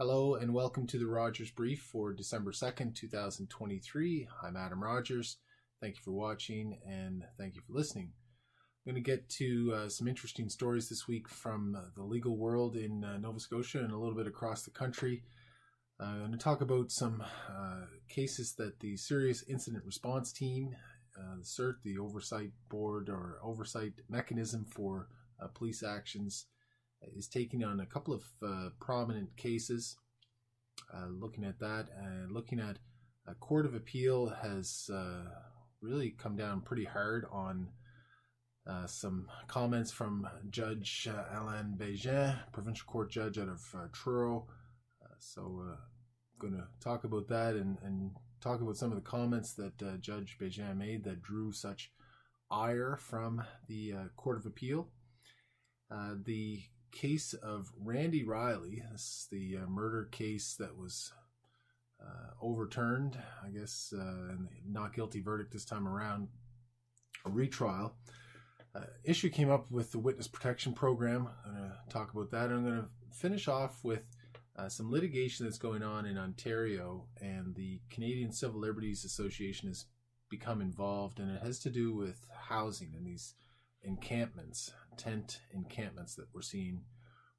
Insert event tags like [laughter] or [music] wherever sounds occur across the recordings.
Hello and welcome to the Rogers Brief for December 2nd, 2023. I'm Adam Rogers. Thank you for watching and thank you for listening. I'm going to get to uh, some interesting stories this week from uh, the legal world in uh, Nova Scotia and a little bit across the country. Uh, I'm going to talk about some uh, cases that the Serious Incident Response Team, uh, SiRT, the Oversight Board or Oversight Mechanism for Police Actions, is taking on a couple of uh, prominent cases. Uh, looking at that, and looking at a court of appeal has uh, really come down pretty hard on uh, some comments from Judge uh, Alain Bégin, provincial court judge out of uh, Truro. so, I'm going to talk about that and, and talk about some of the comments that Judge Bégin made that drew such ire from the Court of Appeal. Uh, the case of Randy Riley. This is the uh, murder case that was uh, overturned, I guess, uh, and not guilty verdict this time around. A retrial. Uh, issue came up with the Witness Protection Program. I'm going to talk about that. I'm going to finish off with uh, some litigation that's going on in Ontario, and the Canadian Civil Liberties Association has become involved, and it has to do with housing and these encampments, tent encampments that we're seeing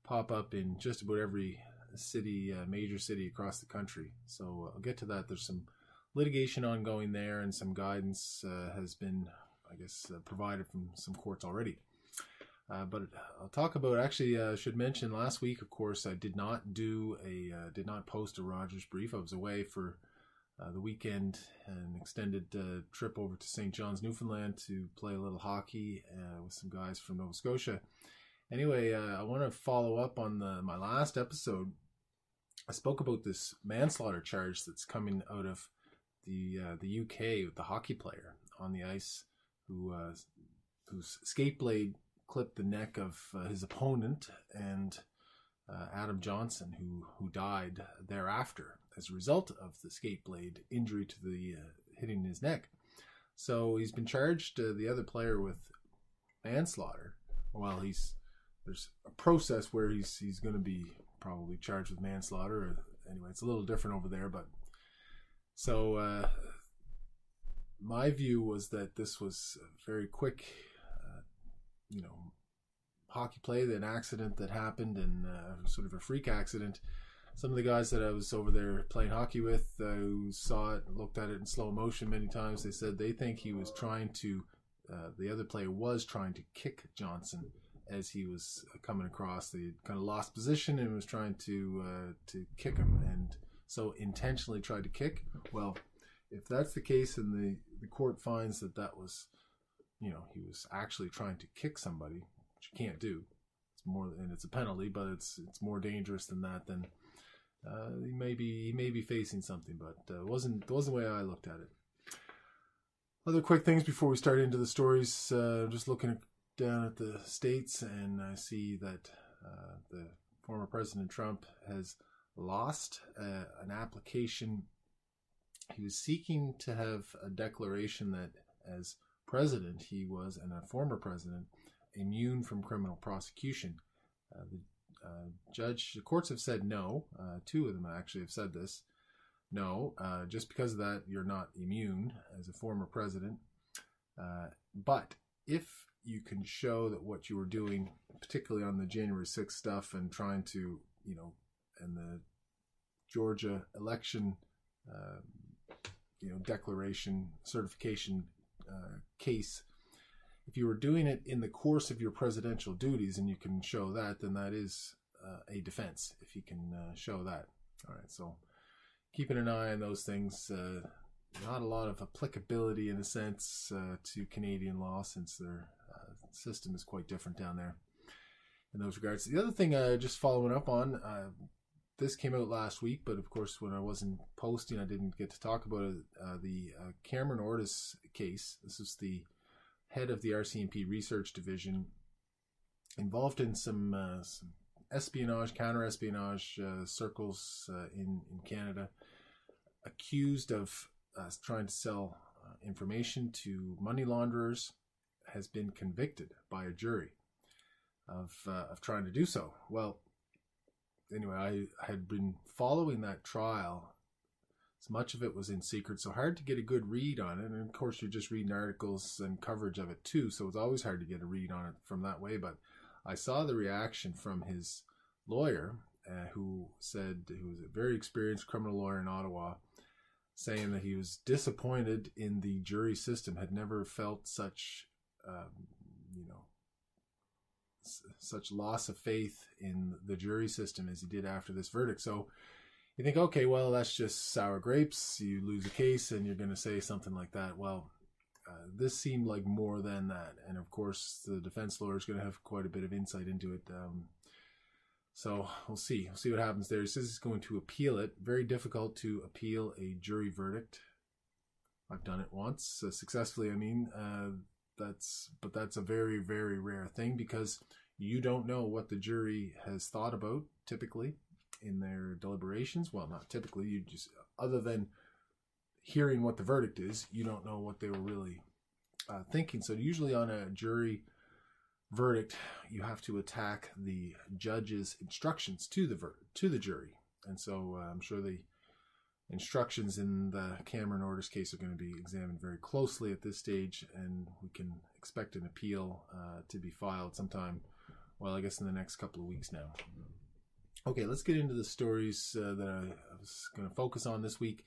pop up in just about every city, uh, major city across the country. So uh, I'll get to that. There's some litigation ongoing there, and some guidance uh, has been, I guess, uh, provided from some courts already. Uh, but I'll talk about. Actually, I uh, should mention last week, of course, I did not do a, did not post a Rogers brief. I was away for uh, the weekend, an extended uh, trip over to St. John's, Newfoundland to play a little hockey uh, with some guys from Nova Scotia. Anyway, uh, I want to follow up on the my last episode. I spoke about this manslaughter charge that's coming out of the uh, the UK with the hockey player on the ice who whose skate blade clipped the neck of his opponent and Adam Johnson, who who died thereafter as a result of the skate blade injury to the uh, hitting his neck. So he's been charged, uh, the other player, with manslaughter. Well, he's there's a process where he's he's going to be probably charged with manslaughter. Anyway, it's a little different over there, but so uh, my view was that this was a very quick, uh, you know, hockey play, an accident that happened, and uh, sort of a freak accident some of the guys that I was over there playing hockey with uh, who saw it, looked at it in slow motion many times, they said they think he was trying to, uh, the other player was trying to kick Johnson as he was coming across. They kind of lost position and was trying to uh, to kick him, and so intentionally tried to kick. Well, if that's the case, and the the court finds that that was, you know, he was actually trying to kick somebody, which you can't do. It's more, and it's a penalty, but it's it's more dangerous than that. Then uh, he may be he may be facing something, but uh, wasn't wasn't the way I looked at it. Other quick things before we start into the stories. Uh, just looking down at the states, and I see that uh, the former President Trump has lost uh, an application. He was seeking to have a declaration that, as president, he was and a former president immune from criminal prosecution. Uh, the judge, the courts have said no. Uh, two of them actually have said this. No, uh, just because of that, you're not immune as a former president. Uh, but if you can show that what you were doing, particularly on the January 6th stuff and trying to, you know, and the Georgia election, uh, you know, declaration certification uh, case if you were doing it in the course of your presidential duties and you can show that, then that is uh, a defense if you can uh, show that. All right, so keeping an eye on those things. Uh, not a lot of applicability in a sense uh, to Canadian law since their uh, system is quite different down there in those regards. The other thing, uh, just following up on, this came out last week, but of course, when I wasn't posting, I didn't get to talk about it. the Cameron Ortis case. This is the head of the RCMP research division, involved in some, uh, some espionage, counter espionage uh, circles uh, in, in Canada, accused of uh, trying to sell uh, information to money launderers, has been convicted by a jury of, uh, of trying to do so. Well, anyway, I had been following that trial. Much of it was in secret, so hard to get a good read on it. And of course, you're just reading articles and coverage of it too, so it's always hard to get a read on it from that way. But I saw the reaction from his lawyer, uh, who said he was a very experienced criminal lawyer in Ottawa, saying that he was disappointed in the jury system, had never felt such, um, you know, s- such loss of faith in the jury system as he did after this verdict. So you think, okay, well, that's just sour grapes. You lose a case and you're going to say something like that. Well, uh, this seemed like more than that. And of course, the defense lawyer is going to have quite a bit of insight into it. Um, so we'll see. We'll see what happens there. He says he's going to appeal it. Very difficult to appeal a jury verdict. I've done it once uh, successfully. I mean, uh, that's but that's a very very rare thing because you don't know what the jury has thought about typically in their deliberations. Well, not typically. You just other than hearing what the verdict is, you don't know what they were really uh, thinking. So usually on a jury verdict, you have to attack the judge's instructions to the ver- to the jury, and so uh, I'm sure the instructions in the Cameron Ortis case are going to be examined very closely at this stage, and we can expect an appeal uh, to be filed sometime. Well, I guess in the next couple of weeks now. Okay, let's get into the stories uh, that I, was going to focus on this week.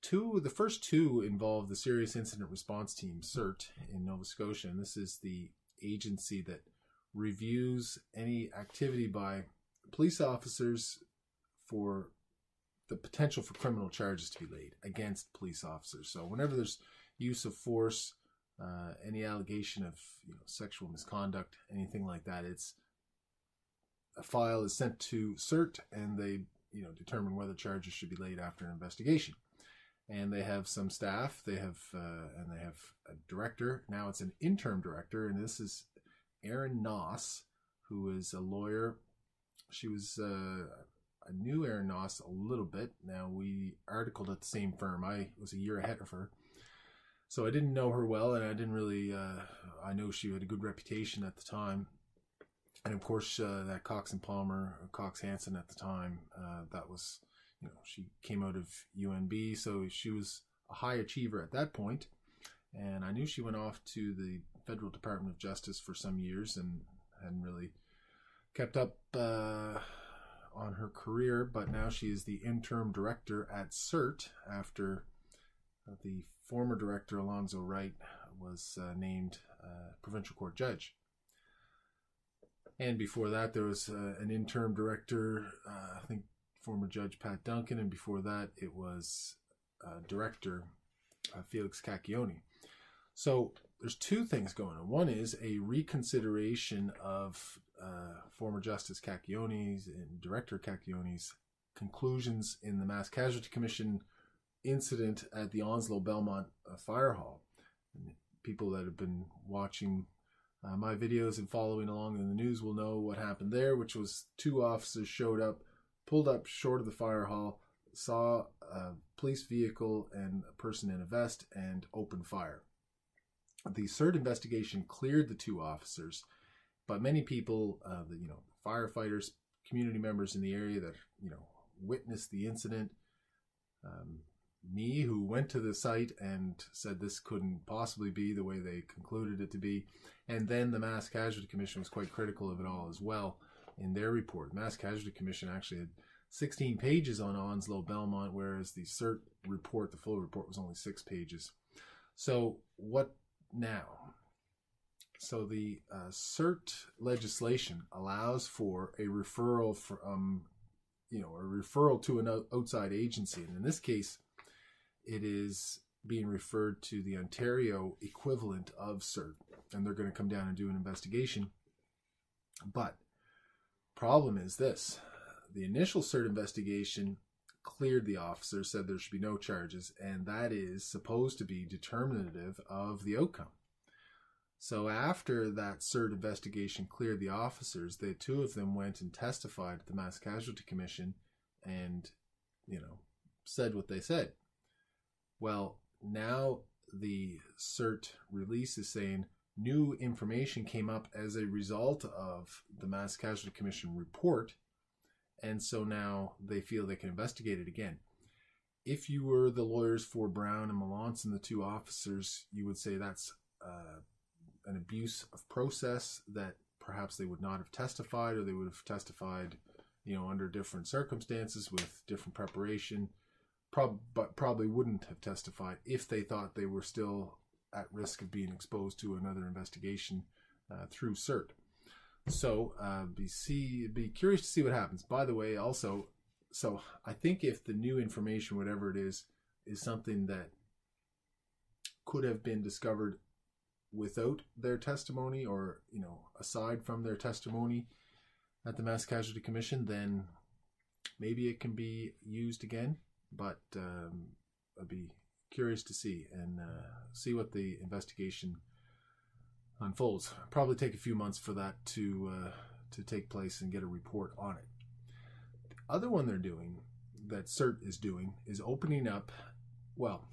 Two, the first two involve the Serious Incident Response Team (SiRT) in Nova Scotia, and this is the agency that reviews any activity by police officers for the potential for criminal charges to be laid against police officers. So whenever there's use of force, uh, any allegation of you know sexual misconduct, anything like that, it's a file is sent to SiRT, and they you know determine whether charges should be laid after an investigation. And they have some staff. They have uh, and they have a director. Now it's an interim director, and this is Erin Nauss, who is a lawyer. She was uh, I knew Erin Nauss a little bit. Now we articled at the same firm. I was a year ahead of her, so I didn't know her well, and I didn't really. Uh, I know she had a good reputation at the time, and of course uh, that Cox and Palmer, Cox Hanson at the time, uh, that was you know she came out of UNB, so she was a high achiever at that point, and I knew she went off to the Federal Department of Justice for some years and hadn't really kept up uh, on her career, but now she is the interim director at CERT after uh, the former director Alonzo Wright was uh, named uh, provincial court judge. And before that, there was uh, an interim director, uh, I think former judge Pat Duncan, and before that, it was uh, director Felix Cacchione. So there's two things going on. One is a reconsideration of uh, former Justice Cacchione's and Director Cacchione's conclusions in the Mass Casualty Commission incident at the Onslow Belmont uh, Fire Hall. And people that have been watching uh, my videos and following along in the news will know what happened there, which was two officers showed up, pulled up short of the fire hall, saw a police vehicle and a person in a vest, and opened fire. The SiRT investigation cleared the two officers, but many people, uh, the you know firefighters, community members in the area that you know witnessed the incident, um, me who went to the site and said this couldn't possibly be the way they concluded it to be, and then the Mass Casualty Commission was quite critical of it all as well in their report. Mass Casualty Commission actually had 16 pages on Onslow Belmont, whereas the SiRT report, the full report, was only six pages. So what now? So the uh, SiRT legislation allows for a referral from, you know, a referral to an outside agency, and in this case, it is being referred to the Ontario equivalent of SiRT, and they're going to come down and do an investigation. But problem is this: the initial SiRT investigation cleared the officer, said there should be no charges, and that is supposed to be determinative of the outcome. So after that SiRT investigation cleared the officers, the two of them went and testified at the Mass Casualty Commission and, you know, said what they said. Well, now the SiRT release is saying new information came up as a result of the Mass Casualty Commission report, and so now they feel they can investigate it again. If you were the lawyers for Brown and Melanson, the two officers, you would say that's uh, an abuse of process that perhaps they would not have testified or they would have testified you know under different circumstances with different preparation prob- but probably wouldn't have testified if they thought they were still at risk of being exposed to another investigation uh, through SiRT. So uh, be see be curious to see what happens. By the way also so i think if the new information whatever it is is something that could have been discovered without their testimony or you know aside from their testimony at the mass casualty commission then maybe it can be used again but um, i'd be curious to see and uh, see what the investigation unfolds probably take a few months for that to uh, to take place and get a report on it the other one they're doing that SiRT is doing is opening up well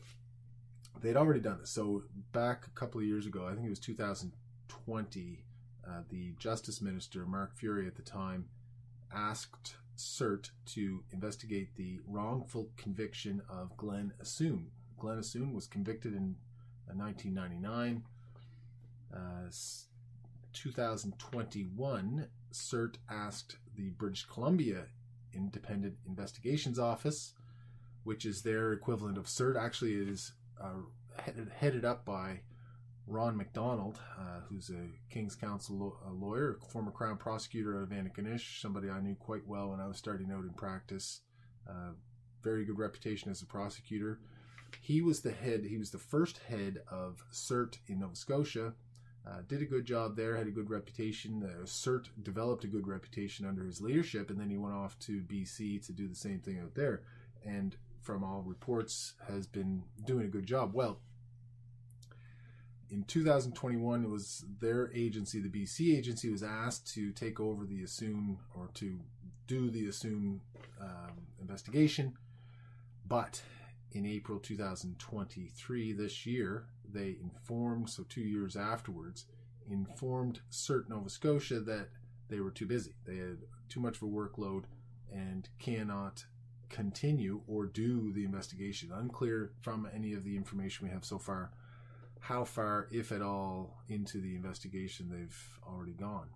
they'd already done this. So back a couple of years ago, I think it was 2020, uh, the Justice Minister Mark Furey at the time asked SiRT to investigate the wrongful conviction of Glen Assoun. Glen Assoun was convicted in 1999. Uh, 2021, SiRT asked the British Columbia Independent Investigations Office, which is their equivalent of SiRT. Actually, it is uh, headed, headed up by Ron MacDonald, uh, who's a King's Counsel lo- lawyer, former Crown prosecutor out of Antigonish, somebody I knew quite well when I was starting out in practice. Uh, very good reputation as a prosecutor. He was the head, he was the first head of SiRT in Nova Scotia. Uh, did a good job there, had a good reputation. Uh, SiRT developed a good reputation under his leadership, and then he went off to BC to do the same thing out there. And from all reports, has been doing a good job. Well, in 2021, it was their agency, the BC agency, was asked to take over the Assoun or to do the Assoun um, investigation. But in April 2023, this year, they informed, so two years afterwards, informed SiRT Nova Scotia that they were too busy. They had too much of a workload and cannot continue or do the investigation. Unclear from any of the information we have so far how far, if at all, into the investigation they've already gone.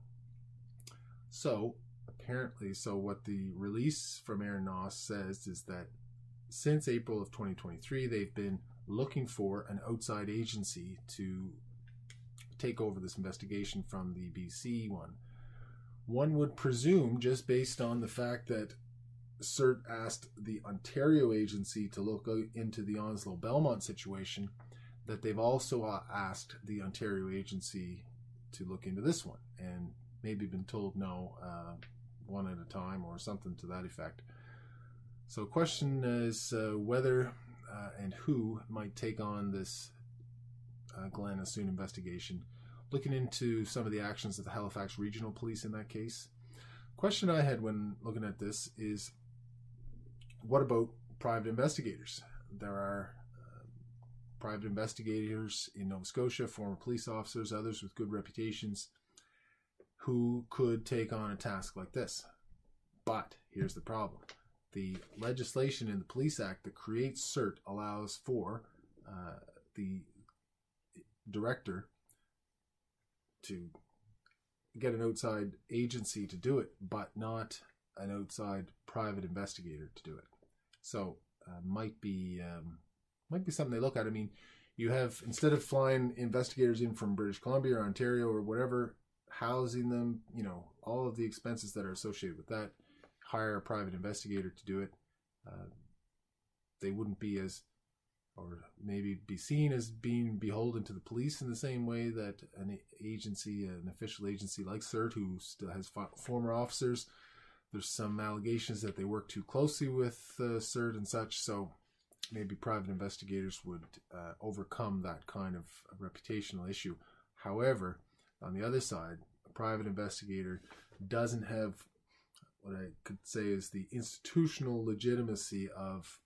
So, apparently, so what the release from Erin Nauss says is that since April of 2023, they've been looking for an outside agency to take over this investigation from the BC one. One would presume, just based on the fact that SiRT asked the Ontario agency to look into the Onslow Belmont situation, that they've also uh, asked the Ontario agency to look into this one and maybe been told no uh, one at a time or something to that effect. So, question is uh, whether uh, and who might take on this uh, Glen Assoun investigation, looking into some of the actions of the Halifax Regional Police in that case. Question I had when looking at this is what about private investigators? There are private investigators in Nova Scotia, former police officers, others with good reputations, who could take on a task like this. But here's the problem the legislation in the Police Act that creates SiRT allows for uh, the director to get an outside agency to do it, but not an outside private investigator to do it. So, uh, might be um, might be something they look at. I mean, you have instead of flying investigators in from British Columbia or Ontario or whatever, housing them, you know, all of the expenses that are associated with that, hire a private investigator to do it. Uh, they wouldn't be as, or maybe be seen as being beholden to the police in the same way that an agency, an official agency like SiRT, who still has former officers, there's some allegations that they work too closely with uh, SiRT and such. So maybe private investigators would uh, overcome that kind of reputational issue. However, on the other side, a private investigator doesn't have what I could say is the institutional legitimacy of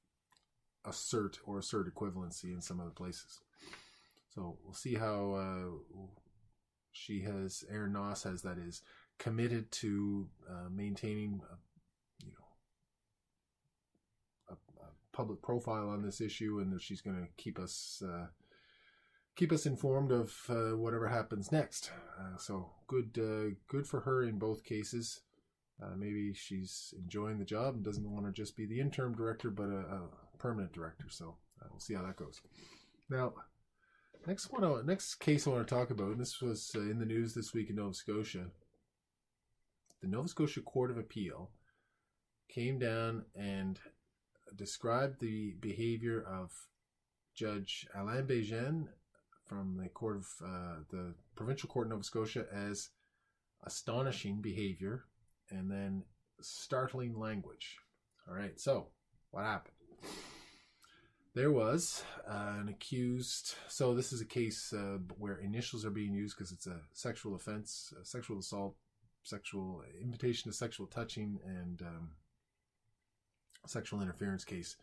a SiRT or a SiRT equivalency in some other places. So we'll see how uh, she has, Erin Nauss has, that is, committed to uh, maintaining, uh, you know, public profile on this issue, and she's going to keep us uh, keep us informed of uh, whatever happens next. Uh, so good, uh, good for her in both cases. Uh, maybe she's enjoying the job and doesn't want to just be the interim director, but a, a permanent director. So uh, we'll see how that goes. Now, next one, next case I want to talk about, and this was in the news this week in Nova Scotia. The Nova Scotia Court of Appeal came down and described the behavior of Judge Alain Bégin from the court of uh, the provincial court in Nova Scotia as astonishing behavior and then startling language. All right, so what happened? There was uh, an accused. So this is a case uh, where initials are being used because it's a sexual offense, a sexual assault, sexual invitation to sexual touching, and um, sexual interference case.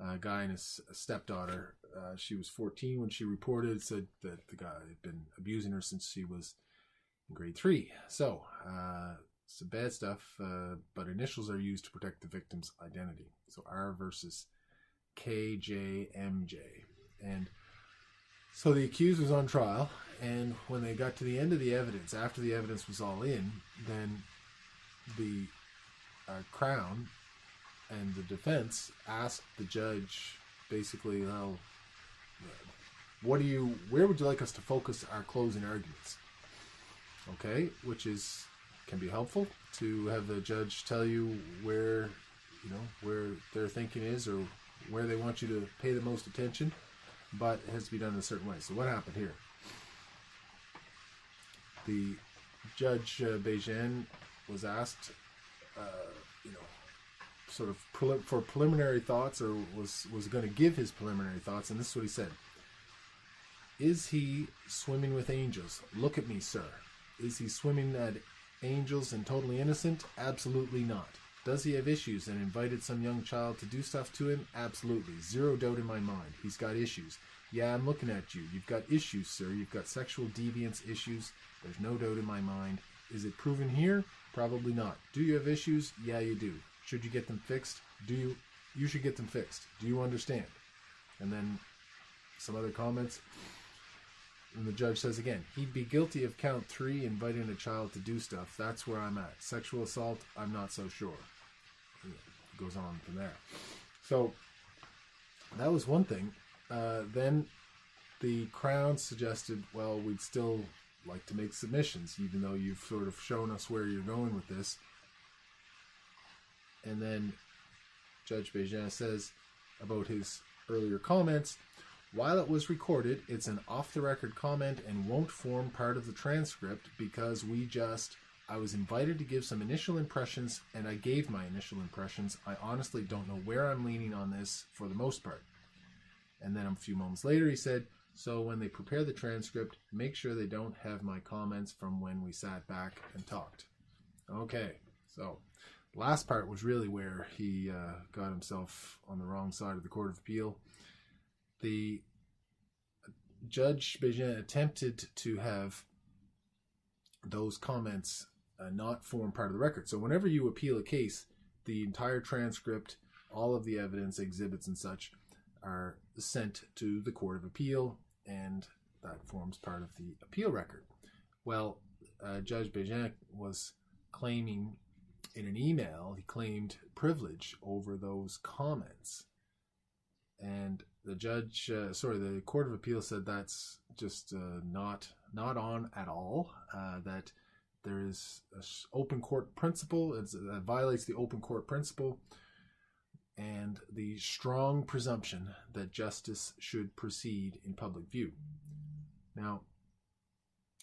A guy and his stepdaughter. Uh, she was 14 when she reported. Said that the guy had been abusing her since she was in grade three. So uh, some bad stuff, uh, but initials are used to protect the victim's identity. So R versus KJMJ. And so the accused was on trial, and when they got to the end of the evidence, after the evidence was all in, then the uh, Crown and the defense asked the judge basically, well, what do you, where would you like us to focus our closing arguments? Okay, which is can be helpful to have the judge tell you where you know where their thinking is or where they want you to pay the most attention, but it has to be done in a certain way. So what happened here? The judge uh, Bégin was asked, uh, you know, sort of prelim- for preliminary thoughts, or was was going to give his preliminary thoughts, and this is what he said: Is he swimming with angels? Look at me, sir. Is he swimming at angels and totally innocent? Absolutely not. Does he have issues and invited some young child to do stuff to him? Absolutely. Zero doubt in my mind. He's got issues. Yeah, I'm looking at you. You've got issues, sir. You've got sexual deviance issues. There's no doubt in my mind. Is it proven here? Probably not. Do you have issues? Yeah, you do. Should you get them fixed? Do you? You should get them fixed. Do you understand? And then some other comments. And the judge says again, he'd be guilty of count three, inviting a child to do stuff. That's where I'm at. Sexual assault, I'm not so sure. It goes on from there. So that was one thing. Uh, then the Crown suggested, well, we'd still like to make submissions, even though you've sort of shown us where you're going with this. And then Judge Bégin says about his earlier comments while it was recorded, it's an off the record comment and won't form part of the transcript because we just. I was invited to give some initial impressions and I gave my initial impressions. I honestly don't know where I'm leaning on this for the most part. And then a few moments later, he said, So when they prepare the transcript, make sure they don't have my comments from when we sat back and talked. Okay, so last part was really where he uh, got himself on the wrong side of the Court of Appeal the Judge Bégin attempted to have those comments uh, not form part of the record. So whenever you appeal a case, the entire transcript, all of the evidence, exhibits, and such are sent to the Court of Appeal, and that forms part of the appeal record. Well, uh, Judge Bégin was claiming in an email, he claimed privilege over those comments. And the judge, uh, sorry, the court of appeal said that's just uh, not not on at all. Uh, that there is an open court principle. It's, that violates the open court principle, and the strong presumption that justice should proceed in public view. Now,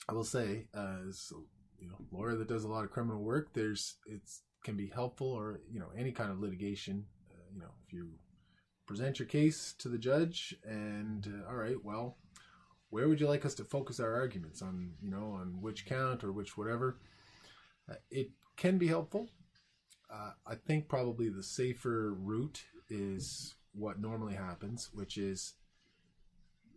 I will say, as you know, lawyer that does a lot of criminal work, there's it's can be helpful, or you know, any kind of litigation. Uh, you know, if you present your case to the judge and uh, all right well where would you like us to focus our arguments on you know on which count or which whatever uh, it can be helpful uh, i think probably the safer route is what normally happens which is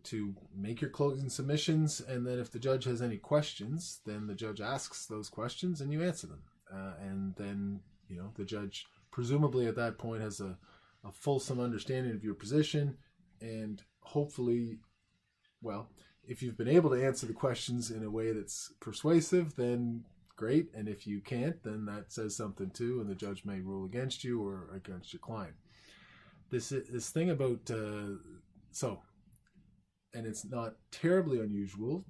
to make your closing submissions and then if the judge has any questions then the judge asks those questions and you answer them uh, and then you know the judge presumably at that point has a a fulsome understanding of your position, and hopefully, well, if you've been able to answer the questions in a way that's persuasive, then great. And if you can't, then that says something too, and the judge may rule against you or against your client. This this thing about uh, so, and it's not terribly unusual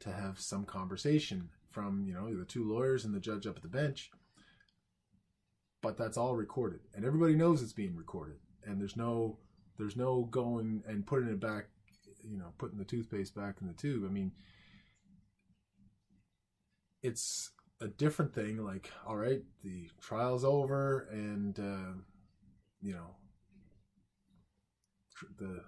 to have some conversation from you know the two lawyers and the judge up at the bench but that's all recorded and everybody knows it's being recorded and there's no there's no going and putting it back you know putting the toothpaste back in the tube. I mean it's a different thing like all right the trial's over and uh, you know the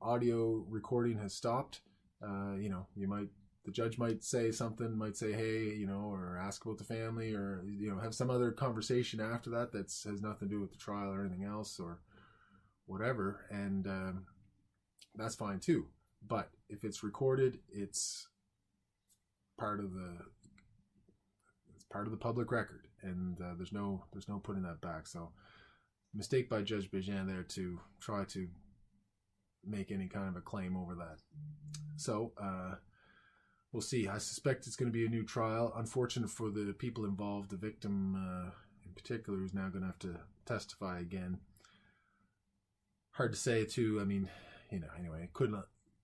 audio recording has stopped uh, you know you might the judge might say something, might say, "Hey," you know, or ask about the family, or you know, have some other conversation after that that has nothing to do with the trial or anything else, or whatever, and um, that's fine too. But if it's recorded, it's part of the it's part of the public record, and uh, there's no there's no putting that back. So, mistake by Judge Bégin there to try to make any kind of a claim over that. So. Uh, we'll see. I suspect it's going to be a new trial. Unfortunate for the people involved, the victim uh, in particular, who's now going to have to testify again. Hard to say too. I mean, you know. Anyway, it could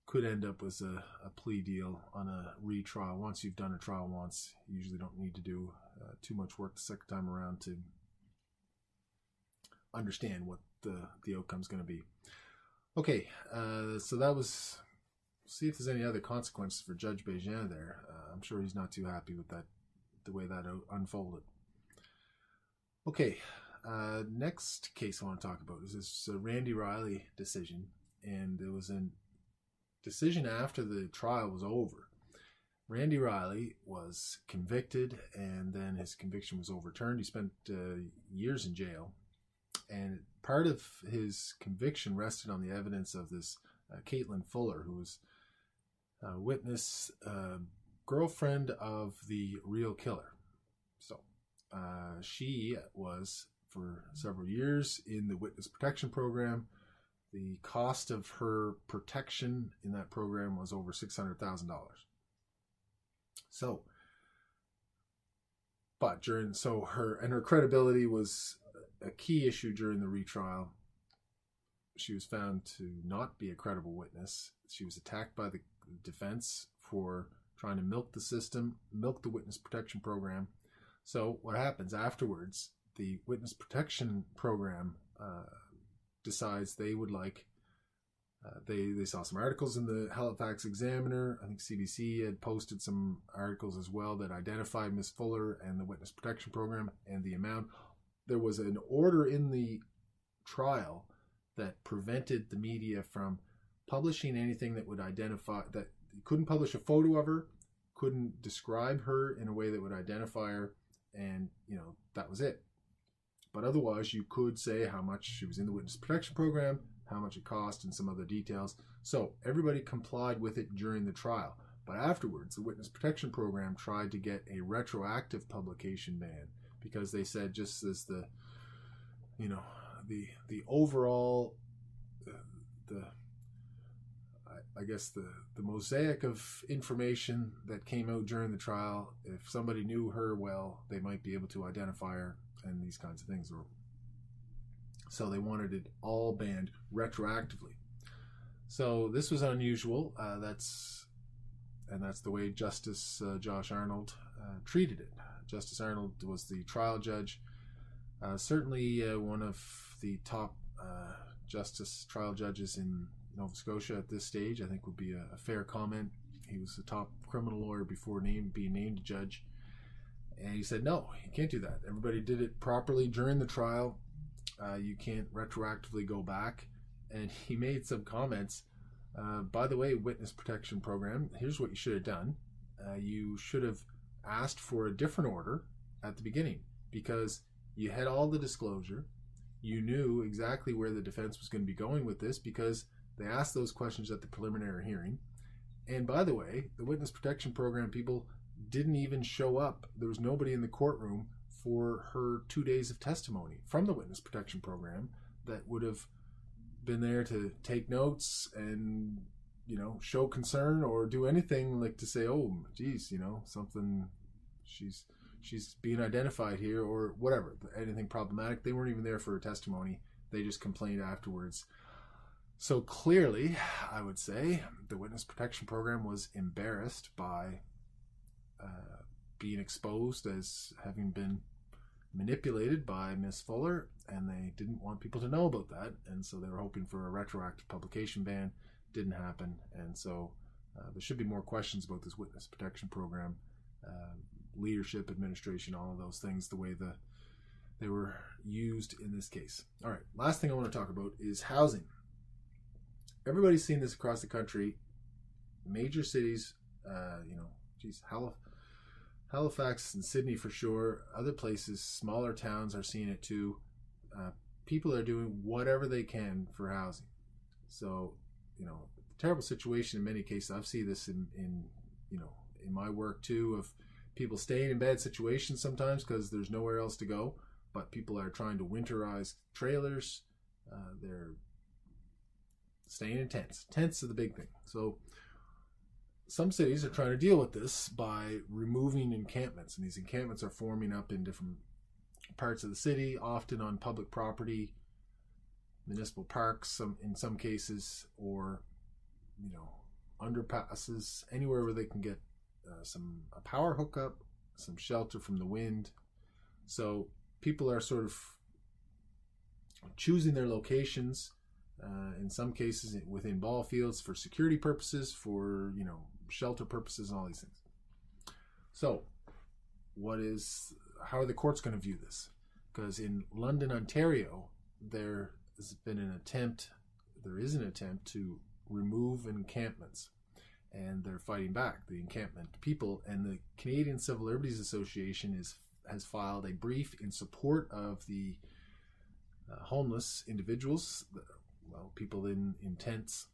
could end up as a, a plea deal on a retrial. Once you've done a trial once, you usually don't need to do uh, too much work the second time around to understand what the the outcome's going to be. Okay, uh, so that was see if there's any other consequences for Judge Bégin there. Uh, I'm sure he's not too happy with that, the way that unfolded. Okay, uh, next case I want to talk about is this uh, Randy Riley decision, and it was a decision after the trial was over. Randy Riley was convicted, and then his conviction was overturned. He spent uh, years in jail, and part of his conviction rested on the evidence of this uh, Caitlin Fuller, who was uh, witness uh, girlfriend of the real killer. So uh, she was for several years in the witness protection program. The cost of her protection in that program was over six hundred thousand dollars. So, but during so her and her credibility was a key issue during the retrial. She was found to not be a credible witness. She was attacked by the defense for trying to milk the system, milk the witness protection program. So what happens afterwards? The witness protection program uh, decides they would like. Uh, they they saw some articles in the Halifax Examiner. I think CBC had posted some articles as well that identified Miss Fuller and the witness protection program and the amount. There was an order in the trial that prevented the media from publishing anything that would identify that couldn't publish a photo of her, couldn't describe her in a way that would identify her, and you know that was it. But otherwise, you could say how much she was in the witness protection program, how much it cost, and some other details. So everybody complied with it during the trial. But afterwards, the witness protection program tried to get a retroactive publication ban because they said just as the, you know, the the overall, uh, the I guess the the mosaic of information that came out during the trial. If somebody knew her well, they might be able to identify her, and these kinds of things. So they wanted it all banned retroactively. So this was unusual. Uh, that's and that's the way Justice uh, Josh Arnold uh, treated it. Justice Arnold was the trial judge, uh, certainly uh, one of the top uh, justice trial judges in Nova Scotia at this stage, I think would be a, a fair comment. He was the top criminal lawyer before being named judge. And he said, no, you can't do that. Everybody did it properly during the trial. Uh, you can't retroactively go back. And [laughs] he made some comments. Uh, by the way, witness protection program, here's what you should have done. Uh, you should have asked for a different order at the beginning because you had all the disclosure. You knew exactly where the defense was going to be going with this because they asked those questions at the preliminary hearing. And by the way, the witness protection program people didn't even show up. There was nobody in the courtroom for her two days of testimony from the witness protection program. that would have been there to take notes and you know show concern or do anything like to say oh geez you know something she's she's being identified here or whatever anything problematic. They weren't even there for a testimony. They just complained afterwards. So clearly i would say the witness protection program was embarrassed by uh, being exposed as having been manipulated by Miss Fuller, and they didn't want people to know about that, and so they were hoping for a retroactive publication ban. Didn't happen, and so uh, there should be more questions about this witness protection program, uh, leadership, administration, all of those things, the way the they were used in this case. All right, last thing I want to talk about is housing. Everybody's seen this across the country. Major cities, uh, you know, geez, Halifax Halifax and Sydney for sure. Other places, smaller towns are seeing it too. Uh, people are doing whatever they can for housing. So, you know, terrible situation in many cases. I've seen this in, in you know, in my work too of people staying in bad situations sometimes because there's nowhere else to go. But people are trying to winterize trailers. Uh, they're staying in tents. Tents are the big thing. So some cities are trying to deal with this by removing encampments, and these encampments are forming up in different parts of the city, often on public property, municipal parks, some in some cases, or you know, underpasses, anywhere where they can get uh, some a power hookup, some shelter from the wind. So people are sort of choosing their locations. Uh, in some cases, within ball fields for security purposes, for you know shelter purposes and all these things. So, what is how are the courts going to view this? Because in London, Ontario, there has been an attempt, there is an attempt to remove encampments, and they're fighting back the encampment people. And the Canadian Civil Liberties Association is has filed a brief in support of the uh, homeless individuals, well, people in in tents.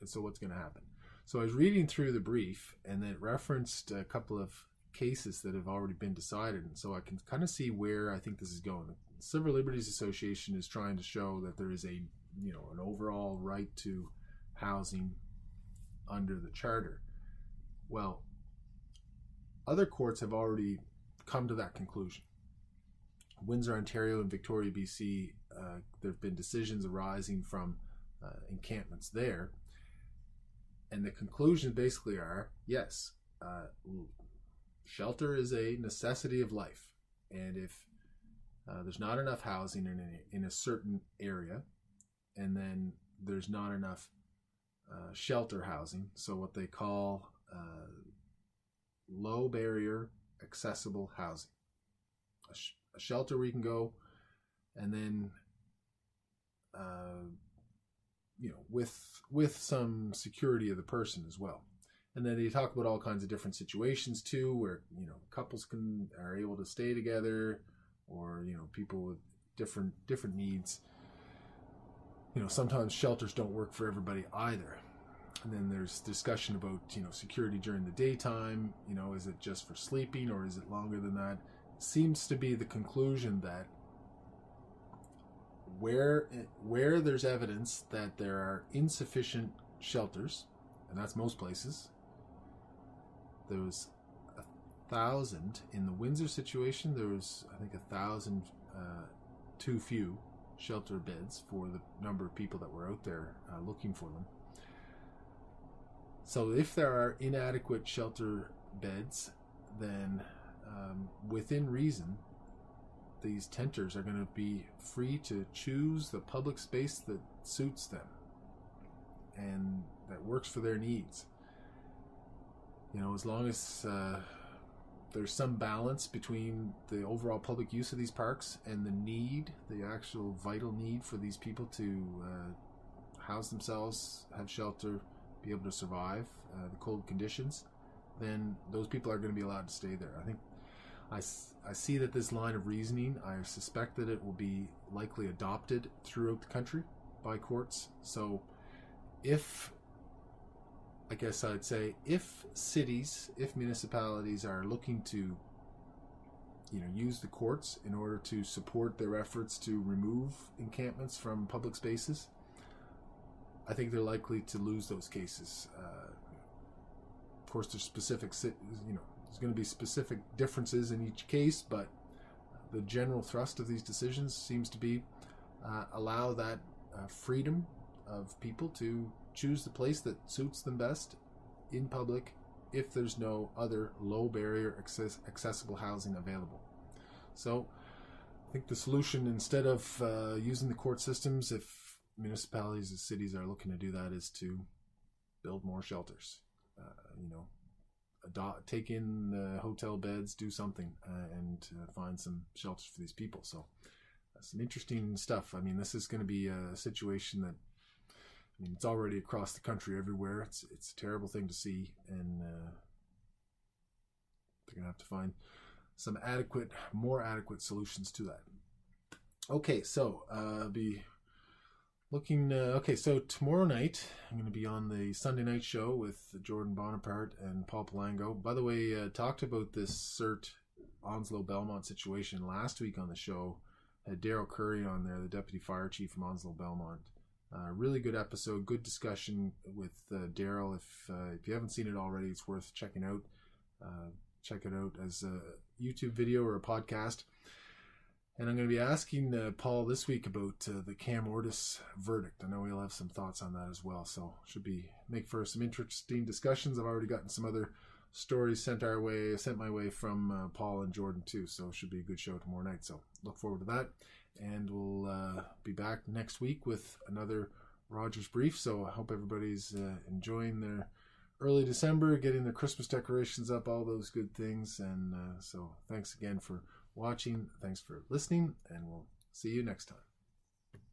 And so, what's going to happen? So I was reading through the brief, and it referenced a couple of cases that have already been decided, and so I can kind of see where I think this is going. Civil Liberties Association is trying to show that there is a you know an overall right to housing under the charter. Well, other courts have already come to that conclusion. Windsor, Ontario, and Victoria, BC, uh, there have been decisions arising from uh, encampments there and the conclusions basically are yes, uh, shelter is a necessity of life, and if uh, there's not enough housing in a, in a certain area, and then there's not enough uh, shelter housing, so what they call uh, low barrier accessible housing, a, sh- a, shelter where you can go, and then uh, you know with with some security of the person as well. And then they talk about all kinds of different situations too where you know couples can are able to stay together or you know people with different different needs. You know sometimes shelters don't work for everybody either. And then there's discussion about you know security during the daytime. You know is it just for sleeping or is it longer than that? Seems to be the conclusion that where where there's evidence that there are insufficient shelters, and that's most places. A thousand in the Windsor situation. There was, I think, a thousand uh, too few shelter beds for the number of people that were out there uh, looking for them. So, if there are inadequate shelter beds, then um, within reason, these tenters are going to be free to choose the public space that suits them and that works for their needs. You know, as long as uh, there's some balance between the overall public use of these parks and the need, the actual vital need for these people to uh, house themselves, have shelter, be able to survive uh, the cold conditions, then those people are going to be allowed to stay there. I think I, I see that this line of reasoning, I suspect that it will be likely adopted throughout the country by courts. So, if, I guess I'd say, if cities, if municipalities are looking to you know, use the courts in order to support their efforts to remove encampments from public spaces, I think they're likely to lose those cases. Uh, of course, there's specific, you know, there's going to be specific differences in each case, but the general thrust of these decisions seems to be uh, allow that uh, freedom of people to choose the place that suits them best in public if there's no other low barrier access- accessible housing available. So I think the solution, instead of uh, using the court systems, if municipalities and cities are looking to do that, is to build more shelters. Uh, you know, adopt, take in the hotel beds, do something, uh, and uh, find some shelters for these people. So some interesting stuff. I mean, this is going to be a situation that I mean, it's already across the country everywhere. It's it's a terrible thing to see, and uh, they're gonna have to find some adequate, more adequate solutions to that. Okay, so uh, be looking. Uh, okay, so tomorrow night I'm to be on the Sunday night show with Jordan Bonaparte and Paul Palango. By the way, uh, talked about this SiRT Onslow Belmont situation last week on the show. Had Daryl Curry on there, the deputy fire chief from Onslow Belmont. Uh, really good episode, good discussion with uh, Daryl. If uh, if you haven't seen it already, it's worth checking out. Uh, check it out as a YouTube video or a podcast. And I'm going to be asking uh, Paul this week about uh, the Cam Ortis verdict. I know he'll have some thoughts on that as well, so should be make for some interesting discussions. I've already gotten some other stories sent our way, sent my way from Paul and Jordan too, so should be a good show tomorrow night. So look forward to that and we'll uh, be back next week with another Rogers brief. So I hope everybody's uh, enjoying their early December, getting their Christmas decorations up, all those good things. And uh, so thanks again for watching. Thanks for listening, and we'll see you next time.